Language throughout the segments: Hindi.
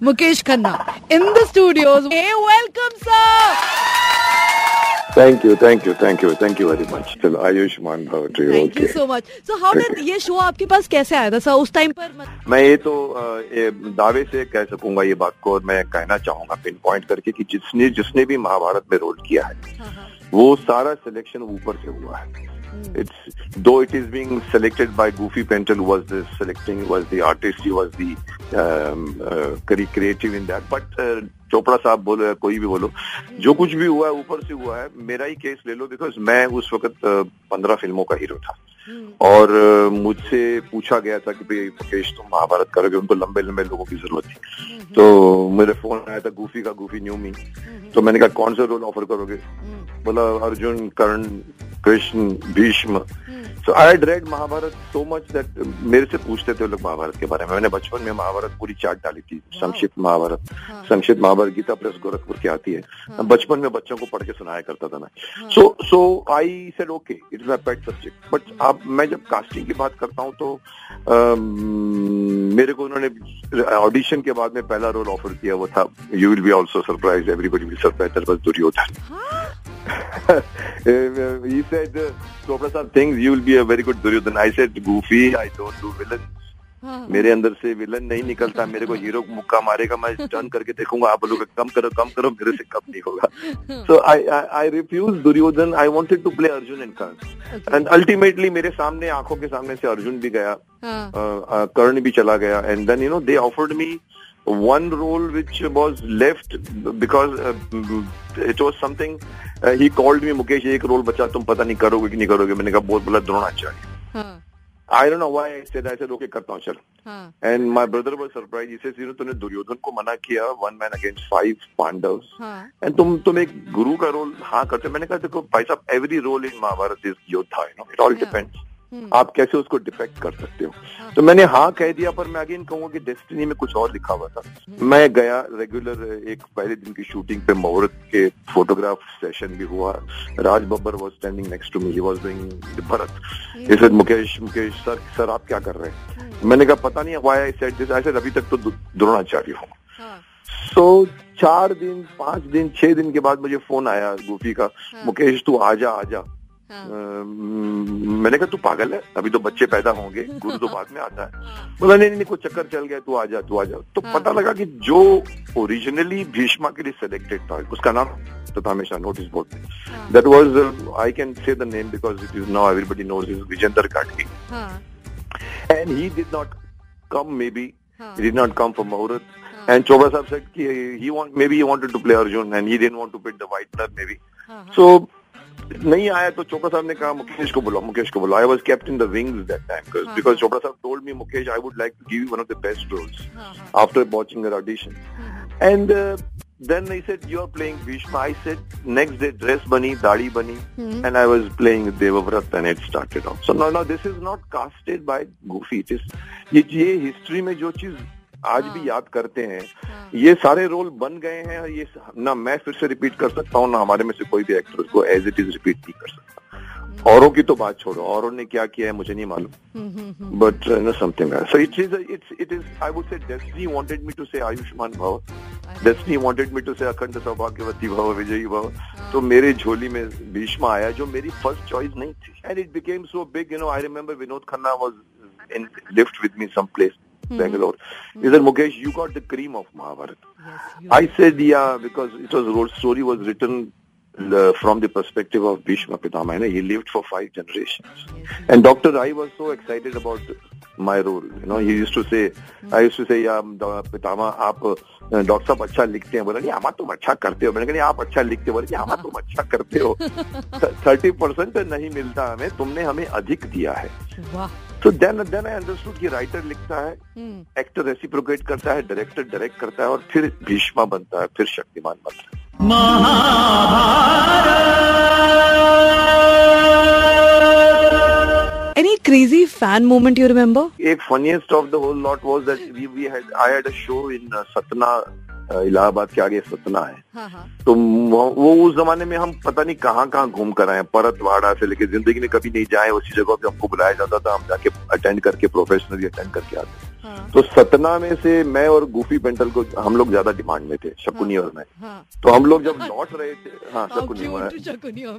Mukesh Khanna in the studios. Hey, welcome, sir. Thank you, thank you, thank you, thank you very much. चलो आयुष्मान भव to you. Thank you Okay. so much. So how did ये शो आपके पास कैसे आया था सर उस टाइम पर मत- मैं ये तो ये दावे से कह सकूँगा ये बात को और मैं कहना चाहूँगा पिन पॉइंट करके कि जिसने जिसने भी महाभारत में रोल किया है हाँ, हाँ. वो सारा सिलेक्शन ऊपर से हुआ है it's though it is being selected by Goofy Pentel who was the selecting was the artist he was the um, uh, very creative in that but uh, Chopra साहब बोलो या कोई भी बोलो जो कुछ भी हुआ है ऊपर से हुआ है मेरा ही केस ले लो बिकॉज़ मैं उस वक्त पंद्रह फ़िल्मों का हीरो था और मुझसे पूछा गया था कि भाई मुकेश तुम महाभारत करोगे उनको लंबे लंबे लोगों की ज़रूरत थी तो मेरे फ़ोन आया था गूफी का गूफी न्यू मी तो मैंने कहा कौन सा रोल ऑफ़र करोगे? बोला Arjun Karn Krishna Bhishma. So I read Mahabharat so much that मेरे से पूछते थे लोग महाभारत के बारे में। मैंने बचपन में महाभारत पूरी चार्ट डाली थी संक्षिप्त महाभारत संक्षिप्त महाभारत गीता प्रेस गोरखपुर की आती है। बचपन में बच्चों को पढ़ के सुनाया करता था मैं। So so I said okay it's my pet subject but अब मैं जब कास्टिंग की बात करता हूँ तो मेरे को उन्होंने ऑडिशन के बाद में पहला रोल ऑफ़र किया वो था you will be also surprise everybody will surprise that was Duryodhan he said uh, Chopra sir thinks you will be a very good Duryodhan. I said goofy, I don't do villain. हाँ. मेरे अंदर से विलन नहीं निकलता मेरे को हीरो मुक्का मारेगा मैं टर्न करके देखूँगा आप बोलोगे कम करो कम करो मेरे से कम नहीं होगा so I I refuse Duryodhan I wanted to play Arjun and Karn and ultimately मेरे सामने आँखों के सामने से अर्जुन भी गया हाँ. कर्ण भी चला गया and then you know they offered me one role which was left because uh, it was something uh, he called me Mukesh एक रोल बचा तुम पता नहीं करोगे कि नहीं करोगे मैंने कहा बहुत बोला द्रोणाचार्य हाँ. I don't know why I said I said okay करता हूँ चल हाँ. and my brother was surprised he says you know तूने दुर्योधन को मना किया one man against five Pandav हाँ. and तुम तुम एक गुरु का रोल हाँ करते मैंने कहा देखो भाई साहब every role in Mahabharat is योद्धा you know it all Yeah. हम्म. आप कैसे उसको डिफेक्ट कर सकते हो? तो मैंने हाँ कह दिया पर मैं अगेन कहूँगा कि डेस्टिनी में कुछ और लिखा हुआ था। मैं गया रेगुलर एक पहले दिन की शूटिंग पे मुहूर्त के फोटोग्राफ सेशन भी हुआ। Raj Babbar was standing next to me he was doing Bharat he Mukesh Mukesh sir sir आप क्या कर रहे हैं? मैंने कहा पता नहीं why I said this I said अभी तक तो द्रोणाचार्य हूँ. हाँ. सो चार दिन पाँच दिन छह दिन के बाद मुझे फ़ोन आया गोपी का। मुकेश तू आजा आजा हाँ. मैंने कहा तू पागल है अभी तो बच्चे पैदा होंगे गुरु तो बाद में आता है बोला नहीं नहीं कोई चक्कर चल गया तू आजा तू आजा तो हाँ। पता लगा कि जो ओरिजिनली भीष्मा के लिए सिलेक्टेड था उसका नाम तो था हमेशा नोटिस बोर्ड हाँ. That was I can say the name because it is now everybody knows is Vijender Katki हाँ. And he did not come maybe हाँ. he did not come for Muhurat. And Chopra Sahib said ki he want maybe he wanted to play Arjun and he didn't want to pick the whitener maybe. हाँ. नहीं आया तो चोपड़ा साहब ने कहा मुकेश को बुलाओ मुकेश को बुलाओ I was kept in the wings that time हाँ, बिकॉज़ हाँ. चोपड़ा साहब told me Mukesh I would like to give you one of the best roles हाँ. हाँ. your audition hmm. and uh, then I said you are playing Bhishma I said next day dress bani dadi bani Hmm. and I was playing Devavrat and it started off so now now this is not casted by Goofy it is ये ये हिस्ट्री में जो चीज़ आज भी हाँ. याद करते हैं हाँ. ये सारे रोल बन गए हैं और ये ना मैं फिर से रिपीट कर सकता हूँ ना हमारे में से कोई भी एक्टर उसको एज इट इज़ रिपीट नहीं कर सकता औरों की तो बात छोड़ो औरों ने क्या किया है मुझे नहीं मालूम but no hmm. it is, a, it's, it is. I would say Destiny wanted me to say Ayushman Bhav. Destiny wanted me to say Akhand Saubhagyavati Bhav, Vijayi Bhav. तो मेरे झोली में भीष्मा आया जो मेरी फ़र्स्ट चॉइस नहीं थी and it became so big you know I remember Vinod Khanna was in lift with me some place Hmm. Bangalore. He said, Mukesh, you got the cream of Mahabharata. Yes, I said, yeah, because it was whole story was written uh, from the perspective of Bhishma Pitama. You know, he lived for five generations. And Dr. Rai was so excited about my role. You know, he used to say, I used to say, yeah, Pitama, आप डॉक्टर साहब अच्छा लिखते हैं बोला नहीं आमा तुम अच्छा करते हो मैंने कहा आप अच्छा लिखते हो बोले आमा तुम अच्छा करते हो थर्टी परसेंट नहीं मिलता हमें तुमने हमें अधिक दिया है तो देन देन आई अंडरस्टूड कि राइटर लिखता है हम्म. एक्टर रेसिप्रोकेट करता है डायरेक्टर डायरेक्ट करता है और फिर भीष्मा बनता है फिर शक्तिमान बनता है Any crazy fan moment you remember? एक funniest of the whole lot was that we we had I had a show in uh, Satna Allahabad के आगे सतना है। हाँ हाँ। तो वो उस जमाने में हम पता नहीं कहाँ कहाँ घूम कर आए हैं परतवाड़ा से लेके ज़िंदगी में कभी नहीं जाए उसी जगह पे हमको बुलाया जाता था हम जाके अटेंड करके प्रोफेशनली अटेंड करके आते हाँ। तो सतना में से मैं और गुफी पेंटल को हम लोग ज़्यादा डिमांड में थे शकुनी और मैं। हाँ। तो हम लोग जब लौट रहे थे हाँ शकुनी में। हो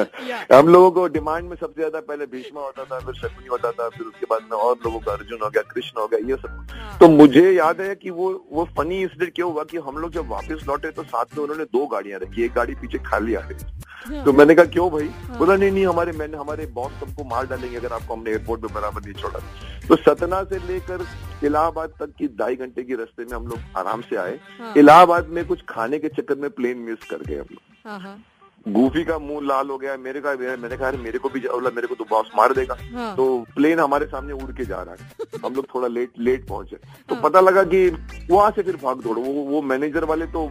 या। हम लोगों को डिमांड में सबसे ज़्यादा पहले भीष्मा होता था फिर शकुनी होता था फिर उसके बाद में और लोगों का अर्जुन हो गया कृष्ण हो गया ये सब। हाँ, तो मुझे याद है कि वो वो फनी इसलिए क्यों हुआ कि हम लोग जब वापस लौटे तो साथ में उन्होंने दो गाड़ियाँ रखी एक गाड़ी पीछे खाली आ गई। तो मैंने कहा क्यों भाई? बोला नहीं नहीं हमारे मैंने हमारे बॉस तुमको मार डालेंगे अगर आपको हमने एयरपोर्ट पे बराबर नहीं छोड़ा तो सतना से लेकर इलाहाबाद तक की ढाई घंटे की रास्ते में हम लोग आराम से आए। हाँ। इलाहाबाद में कुछ खाने के चक्कर में प्लेन मिस कर गए हम लोग। हाँ हाँ। गूफी का मुँह लाल हो गया मेरे का मैंने कहा मेरे को भी बोला मेरे को तो बॉस मार देगा। हाँ। तो प्लेन हमारे सामने उड़ के जा रहा है। हम लोग थोड़ा लेट लेट पहुँचे। तो पता लगा कि वहाँ से फिर भाग दौड़। वो वो मैनेजर वाले तो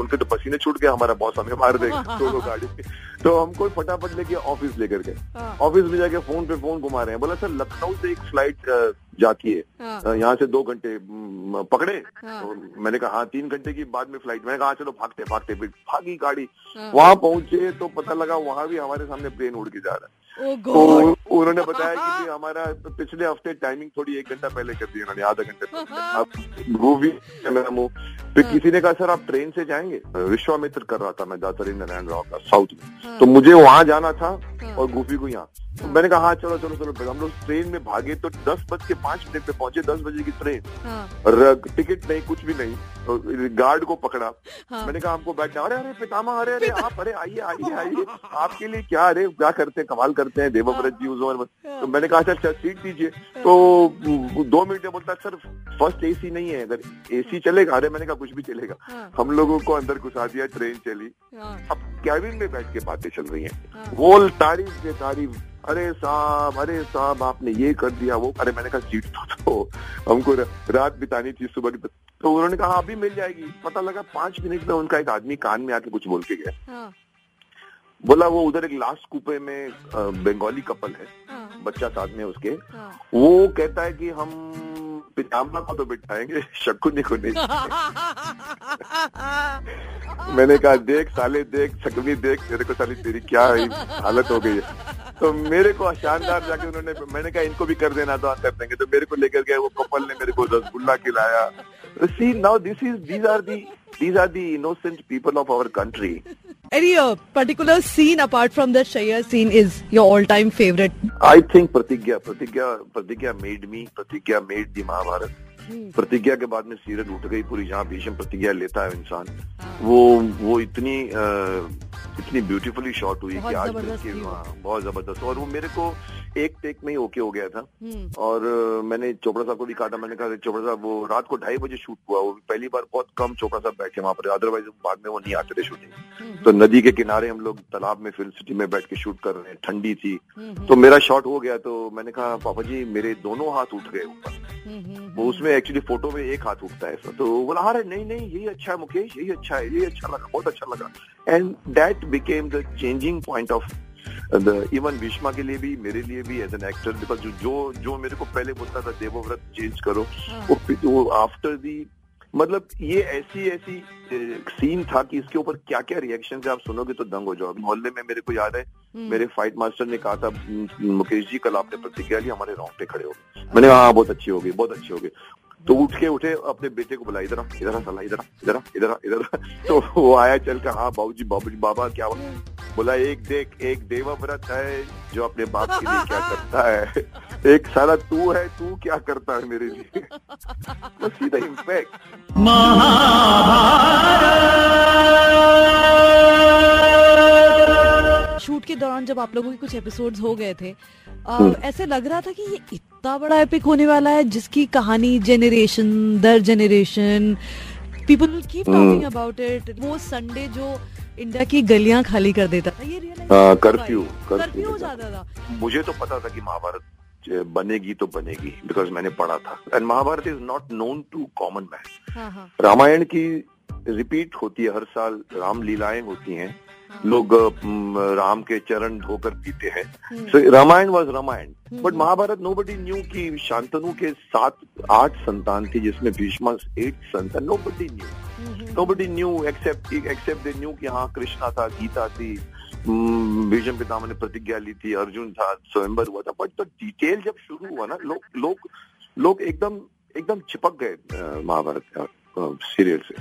उनके तो पसीने छूट गए हमारा बॉस हमें मार देगा दोनों गाड़ी। तो हमको फटाफट लेके ऑफ़िस लेकर गए। हाँ। ऑफ़िस में जाके फ़ोन पे फ़ोन घुमा रहे हैं। बोला सर लखनऊ से एक फ़्लाइट जाती है। हाँ। यहाँ से दो घंटे पकड़े। हाँ। तो मैंने कहा हाँ तीन घंटे की बाद में फ़्लाइट मैंने कहा हाँ, चलो भागते भागते फिर भागी गाड़ी। हाँ। वहाँ पहुँचे तो पता लगा वहाँ भी हमारे सामने प्लेन उड़ के जा रहा है। तो उन्होंने बताया कि हमारा पिछले हफ़्ते टाइमिंग थोड़ी एक घंटा पहले कर दी उन्होंने आधा घंटे अब वो भी मेरा मुँह। फिर किसी ने कहा सर आप ट्रेन से जाएँगे? विश्वामित्र कर रहा था मैं दासरी नारायण राव का साउथ में। तो मुझे वहाँ जाना था और गुफी को यहाँ। तो मैंने कहा हाँ चलो चलो चलो हम लोग ट्रेन में भागे तो दस बज के पाँच मिनट पे पहुँचे दस बजे की ट्रेन हाँ। टिकट नहीं कुछ भी नहीं। तो गार्ड को पकड़ा। हाँ। मैंने कहा हमको बैठना अरे अरे पितामा अरे अरे आप अरे आइए आइए आइए। आपके लिए क्या अरे क्या करते हैं? कमाल करते हैं देवव्रत जी उस में। तो मैंने कहा अच्छा अच्छा सीट दीजिए। तो दो मिनट में बोलता सर फ़र्स्ट एसी नहीं है अगर एसी चलेगा? अरे मैंने कहा कुछ भी चलेगा। हाँ। हम लोगों को अंदर घुसा दिया ट्रेन चली। हाँ। अब कैबिन में बैठ के बातें चल रही हैं। हाँ। वो तारीफ़ के तारीफ़। अरे साहब अरे साहब आपने ये कर दिया वो अरे मैंने कहा सीट तो, तो हमको रात बितानी थी सुबह की तो उन्होंने कहा अभी मिल जाएगी। पता लगा पाँच मिनट में उनका एक आदमी कान में आके कुछ बोल के गया। हाँ। बोला वो उधर एक लास्ट कूपे में बंगाली कपल है हाँ। बच्चा साथ में उसके। हाँ। वो कहता है कि हम पिजामा को तो बिठाएँगे शकुनी को नहीं। मैंने कहा देख साले देख शकुनी देख तेरे को साली तेरी क्या हालत हो गई है। तो मेरे को शानदार जाके उन्होंने मैंने कहा इनको भी कर देना तो कर देंगे। तो मेरे को लेकर गए वो कपल ने मेरे को रसगुल्ला खिलाया। See now this is these are the these are the innocent people of our country Any uh, particular scene apart from the Shaya scene is your all-time favorite? I think Pratigya. Pratigya, Pratigya made me. Pratigya made the Mahabharata. प्रतिज्ञा के बाद में सीरत उठ गई पूरी जहाँ भीषम प्रतिज्ञा लेता है इंसान। वो वो इतनी अ, इतनी ब्यूटीफुली शॉट हुई बहुत कि आज वो। हाँ, बहुत ज़बरदस्त। और वो मेरे को एक टेक में ही ओके हो गया था। हम्म। और मैंने चोपड़ा साहब को भी कहा था मैंने कहा चोपड़ा साहब वो रात को ढाई बजे शूट हुआ वो पहली बार बहुत कम चोपड़ा साहब बैठे वहाँ पर अदरवाइज़ बाद में वो नहीं आते थे शूटिंग तो नदी के किनारे हम लोग तालाब में फ़िल्म सिटी में बैठ के शूट कर रहे हैं ठंडी थी। तो मेरा शॉट हो गया तो मैंने कहा पापा जी मेरे दोनों हाथ उठ गए ऊपर. वो उसमें एक्चुअली फ़ोटो में एक हाथ उठता है ऐसा तो बोला अरे नहीं नहीं यही अच्छा है मुकेश यही अच्छा है यही अच्छा लगा बहुत अच्छा लगा। And that became the changing point of even Bhishma के लिए भी मेरे लिए भी एज एन एक्टर बिकॉज़ जो जो जो मेरे को पहले बोलता था देवव्रत चेंज करो वो वो आफ्टर दी मतलब ये ऐसी ऐसी सीन था कि इसके ऊपर क्या क्या रिएक्शन थे आप सुनोगे तो दंग हो जाओगे। मोहल्ले में मेरे को याद है मेरे फाइट मास्टर ने कहा था मुकेश जी, कल आपने प्रतिज्ञा ली, हमारे रोंगटे खड़े हो मैंने कहा हाँ बहुत अच्छी हो गई, बहुत अच्छी हो गई। तो उठ के उठे, अपने बेटे को बुला इधर इधर साला, इधर इधर इधर इधर तो वो आया, चल कर हाँ बाबूजी बाबूजी, बाबा, क्या हुआ?" बोला, एक देख, एक देवव्रत है, जो अपने बाप के लिए क्या करता है। एक, साला, तू है, तू क्या करता है मेरे लिए? बस सीधा इम्पैक्ट शूट दौरान जब आप लोगों के कुछ एपिसोड्स हो गए थे अ, हम्म। ऐसे लग रहा था कि ये इतना बड़ा एपिक होने वाला है जिसकी कहानी generation there generation people will keep talking about it वो संडे जो इंडिया की गलियाँ खाली कर देता था ये कर्फ्यू, कर्फ्यू हो जाता था। मुझे तो पता था कि महाभारत बनेगी तो बनेगी बिकॉज़ मैंने पढ़ा था। And Mahabharat is not known to common man Ramayan की रिपीट होती है हर साल राम लीलाएँ होती हैं। लोग राम के चरण धोकर पीते हैं। So Ramayan was Ramayan. But Mahabharat nobody knew की शांतनु के सात आठ संतान थी जिसमें भीष्मा एट संतान nobody knew nobody knew except except they knew कि हाँ कृष्णा था गीता थी हम्म, भीष्म पितामह ने प्रतिज्ञा ली थी अर्जुन था स्वयंवर हुआ था। बट द डिटेल जब शुरू हुआ ना लोग लोग लोग एकदम एकदम चिपक गए महाभारत सीरियल से।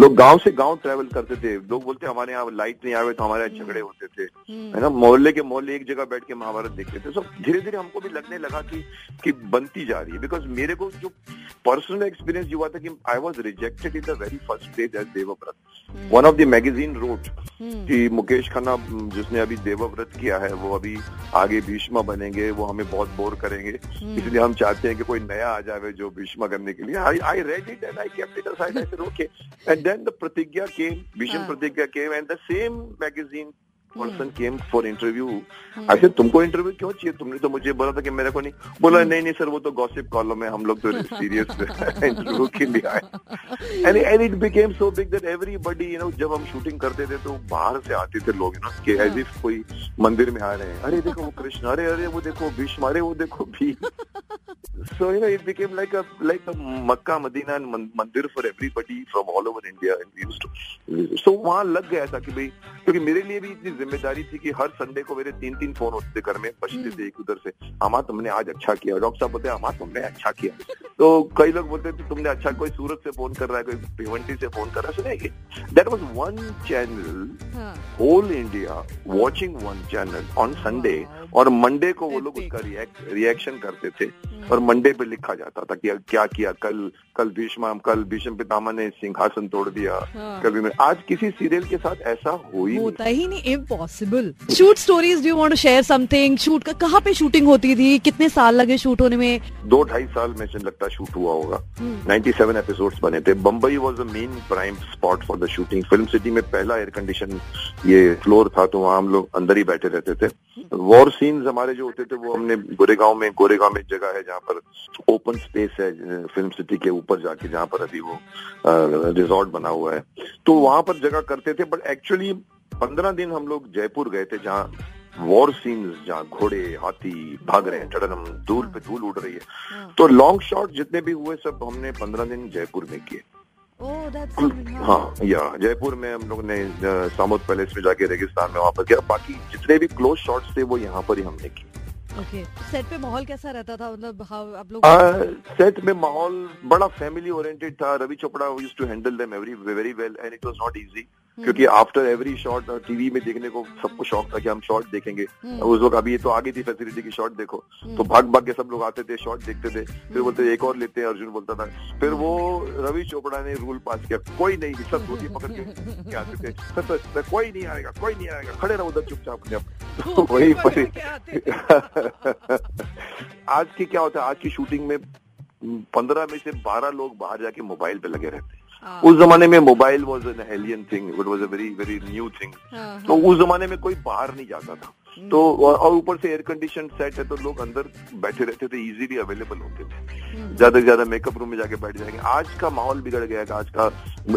लोग गाँव से गाँव ट्रेवल करते थे। लोग बोलते हमारे यहाँ लाइट नहीं आवे तो हमारे यहाँ झगड़े होते थे। है ना? मोहल्ले के मोहल्ले एक जगह बैठ के महाभारत देखते थे। सब धीरे धीरे हमको भी लगने लगा कि कि बनती जा रही है। बिकॉज़ मेरे को जो पर्सनल एक्सपीरियंस हुआ था कि I was rejected in the very first page as Devvrat one of the magazine wrote कि मुकेश खन्ना जिसने अभी देवव्रत किया है वो अभी आगे भीष्मा बनेंगे वो हमें बहुत बोर करेंगे। इसलिए हम चाहते हैं कि कोई नया आ जाए जो भीष्मा करने के लिए। I I read it and I kept it aside I said okay and then the pratigya came Bhisham हाँ. pratigya came and the same magazine person came for interview I said तुमको इंटरव्यू क्यों चाहिए? तुमने तो मुझे बोला था कि मेरे को नहीं। बोला नहीं नहीं सर वो तो गॉसिप कॉलम है हम लोग तो सीरियस इंटरव्यू के लिए आए and and it became so big that everybody you know जब हम शूटिंग करते थे तो बाहर से आते थे लोग नो कि एज इफ़ कोई मंदिर में आ रहे हैं। अरे देखो वो कृष्ण अरे अरे वो देखो भीष्म अरे वो देखो Bhim. So you know it became like a like a Makkah Medina and man- मंदिर for everybody from all over India and we used to so वहाँ लग गया था कि भाई क्योंकि मेरे लिए भी इतनी ज़िम्मेदारी थी कि हर संडे को मेरे तीन तीन फ़ोन होते थे घर में बजते थे एक उधर से अमा तुमने आज अच्छा किया। डॉक्टर साहब बोलते अमा तुमने अच्छा किया। तो कई लोग बोलते थे तुमने अच्छा कोई सूरत से फ़ोन कर रहा है कोई भिवंडी से फ़ोन कर रहा है। सुनिए that was one channel whole India watching one channel on Sunday और मंडे को वो लोग. उसका रिएक्शन करते थे। और मंडे पे लिखा जाता था कि क्या किया कल कल भीष्म कल भीष्म पितामह ने सिंहासन तोड़ दिया। हाँ। कभी में आज किसी सीरियल के साथ ऐसा हो ही नहीं। होता ही नहीं impossible shoot stories do want to share something shoot का कहाँ पे शूटिंग होती थी? कितने साल लगे शूट होने में? दो ढाई साल में लगता शूट हुआ होगा। नाइन्टी सेवन एपिसोड बने थे। Bombay was the main prime spot for the shooting film city में पहला एयर कंडीशन ये फ्लोर था तो वहाँ हम लोग अंदर ही बैठे रहते थे। वॉर सीन्स हमारे जो होते थे वो हमने गोरेगांव में गोरेगांव में जगह है जहाँ पर ओपन स्पेस है फ़िल्म सिटी के ऊपर जाके जहाँ पर अभी वो रिजॉर्ट बना हुआ है। तो वहाँ पर जगह करते थे बट एक्चुअली पंद्रह दिन हम लोग जयपुर गए थे जहाँ वॉर सीन्स जहाँ घोड़े हाथी भाग रहे हैं टड़नम धूल पे धूल उड़ रही है। तो लॉन्ग शॉट जितने भी हुए सब हमने पंद्रह दिन जयपुर में किए। ओह हाँ। या जयपुर में हम लोग ने सामुद पैलेस में जाके रेगिस्तान में वहाँ पर किया। बाकी जितने भी क्लोज शॉट्स थे वो यहाँ पर ही हमने किए। सेट पे माहौल कैसा रहता था? मतलब आप लोग सेट में माहौल बड़ा फैमिली ओरिएंटेड था। Ravi Chopra to handle them very well and it was not easy क्योंकि आफ्टर एवरी शॉट टीवी में देखने को सबको शौक था कि हम शॉट देखेंगे। उस वक्त अभी ये तो आगे थी फैसिलिटी की शॉट देखो। तो भाग भाग के सब लोग आते थे शॉट देखते थे। फिर बोलते एक और लेते हैं अर्जुन बोलता था। फिर वो रवि चोपड़ा ने रूल पास किया। कोई नहीं सब धोती पकड़ के आते थे? सर, सर, कोई नहीं आएगा कोई नहीं आएगा। खड़े रहो उधर चुपचाप अपने आप। तो वही आते आज की क्या होता है? आज की शूटिंग में पंद्रह में से बारह लोग बाहर जाके मोबाइल पे लगे रहते हाँ, उस जमाने में mobile was an alien thing it was a very very new thing हाँ, तो उस जमाने में कोई बाहर नहीं जाता था। तो और और ऊपर से एयर कंडीशन सेट है तो लोग अंदर बैठे रहते थे इजीली अवेलेबल होते थे। ज़्यादा से ज़्यादा मेकअप रूम में जाके बैठ जाएँगे। आज का माहौल बिगड़ गया है आज का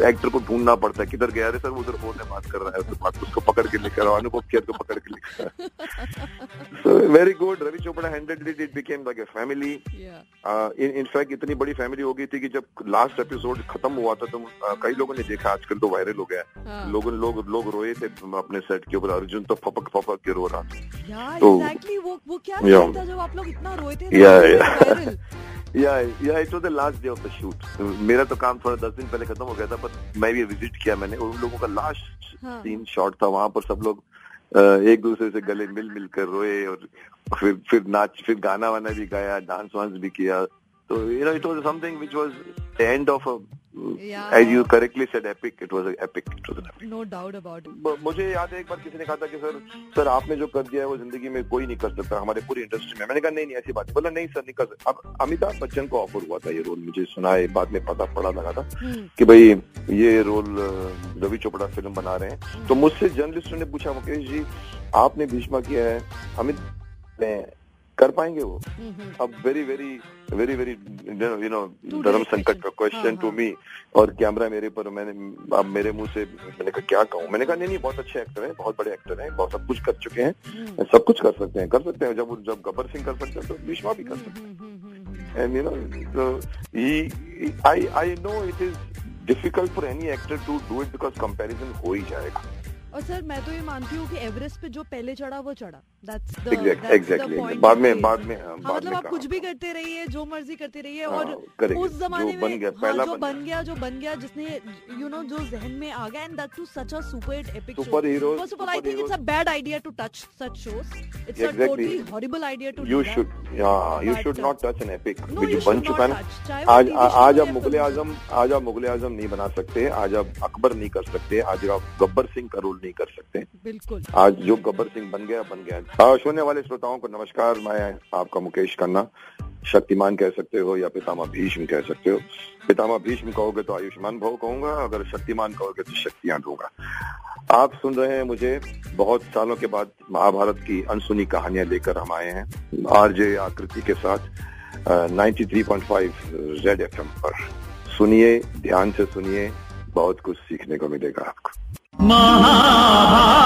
एक्टर को ढूंढना पड़ता है किधर गया अरे सर वो उधर फ़ोन में बात कर रहा है तो बात उसको पकड़ के लेकर अनुभव खेर को पकड़ के लेकर so very good Ravi Chopra handle it became like a family in fact इतनी बड़ी फैमिली हो गई थी कि जब लास्ट एपिसोड खत्म हुआ था तो uh, कई लोगों ने देखा आजकल तो वायरल हो गया हाँ। लोगों लोग लोग रोए थे अपने सेट के ऊपर अर्जुन तो फपक फपक के रो रहा तो- एग्जैक्टली वो वो क्या Yeah. सीन था जब आप लोग इतना रोए थे Yeah, yeah. viral. या या it was the last day of the shoot मेरा तो काम थोड़ा दस दिन पहले खत्म हो गया था पर मैं भी विज़िट किया मैंने उन लोगों का लास्ट। सीन शॉट था वहाँ पर सब लोग एक दूसरे से गले मिल मिल कर रोए और फिर फिर नाच फिर गाना वाना भी गाया डांस वांस भी किया तो you know it was something which was the end of a Yeah. As you correctly said epic it was epic it was an epic No doubt about it. ब- मुझे याद है एक बार किसी ने कहा था कि सर सर आपने जो कर दिया है वो ज़िंदगी में कोई नहीं कर सकता हमारे पूरी इंडस्ट्री में। मैंने कहा नहीं नहीं ऐसी बात नहीं। बोला नहीं सर नहीं कर सकता अब अमिताभ बच्चन को ऑफ़र हुआ था ये रोल मुझे सुना है बाद में पता पड़ा लगा था हम्म, कि भाई ये रोल अ, रवि चोपड़ा फ़िल्म बना रहे हैं। तो मुझसे जर्नलिस्टों ने पूछा मुकेश जी आपने भीष्मा किया है? अमित ने कर पाएँगे वो। अब very very very very you know धर्म संकट का क्वेश्चन टू मी और कैमरा मेरे पर मैंने अब मेरे मुँह से मैंने कहा क्या कहूँ? मैंने कहा नहीं नहीं बहुत अच्छे एक्टर हैं बहुत बड़े एक्टर हैं बहुत सब कुछ कर चुके हैं हम्म। सब कुछ कर सकते हैं कर सकते हैं। जब जब गब्बर सिंह कर सकते हैं तो विश्वा भी कर सकते हैं। And you know I I know it is difficult for any actor to do it because comparison हो ही जाएगा। और सर मैं तो ये मानती हूँ कि एवरेस्ट पे जो पहले चढ़ा वो चढ़ा। एग्जैक्टली बाद में बाद में हाँ, हाँ, मतलब आप कुछ भी करते रहिए जो मर्ज़ी करते रहिए हाँ, और उस जमाने में जो बन गया। जो बन गया जिसने यू नो जो जहन में आ गया and that too such a super epic super hero first of all I think it's a bad idea to touch such shows it's a totally horrible idea to you should you should not touch an epic बन चुका है आज आज आप मुगल आज़म आज आप मुगल आज़म नहीं बना सकते आज आप अकबर नहीं कर सकते आज आप गब्बर सिंह का रोल नहीं कर सकते। बिल्कुल। आज जो गब्बर सिंह बन गया बन गया। सुनने वाले श्रोताओं को नमस्कार। मैं आपका मुकेश खन्ना, शक्तिमान कह सकते हो या पितामा भीष्म कह सकते हो। पितामा भीष्म कहोगे तो आयुष्मान भव कहूँगा अगर शक्तिमान कहोगे तो शक्तियाँ दूँगा। आप सुन रहे हैं मुझे बहुत सालों के बाद महाभारत की अनसुनी कहानियाँ लेकर हम आए हैं, आरजे आकृति के साथ ninety three point five Red F पर। सुनिए, ध्यान से सुनिए, बहुत कुछ सीखने को मिलेगा आपको। महाभारत।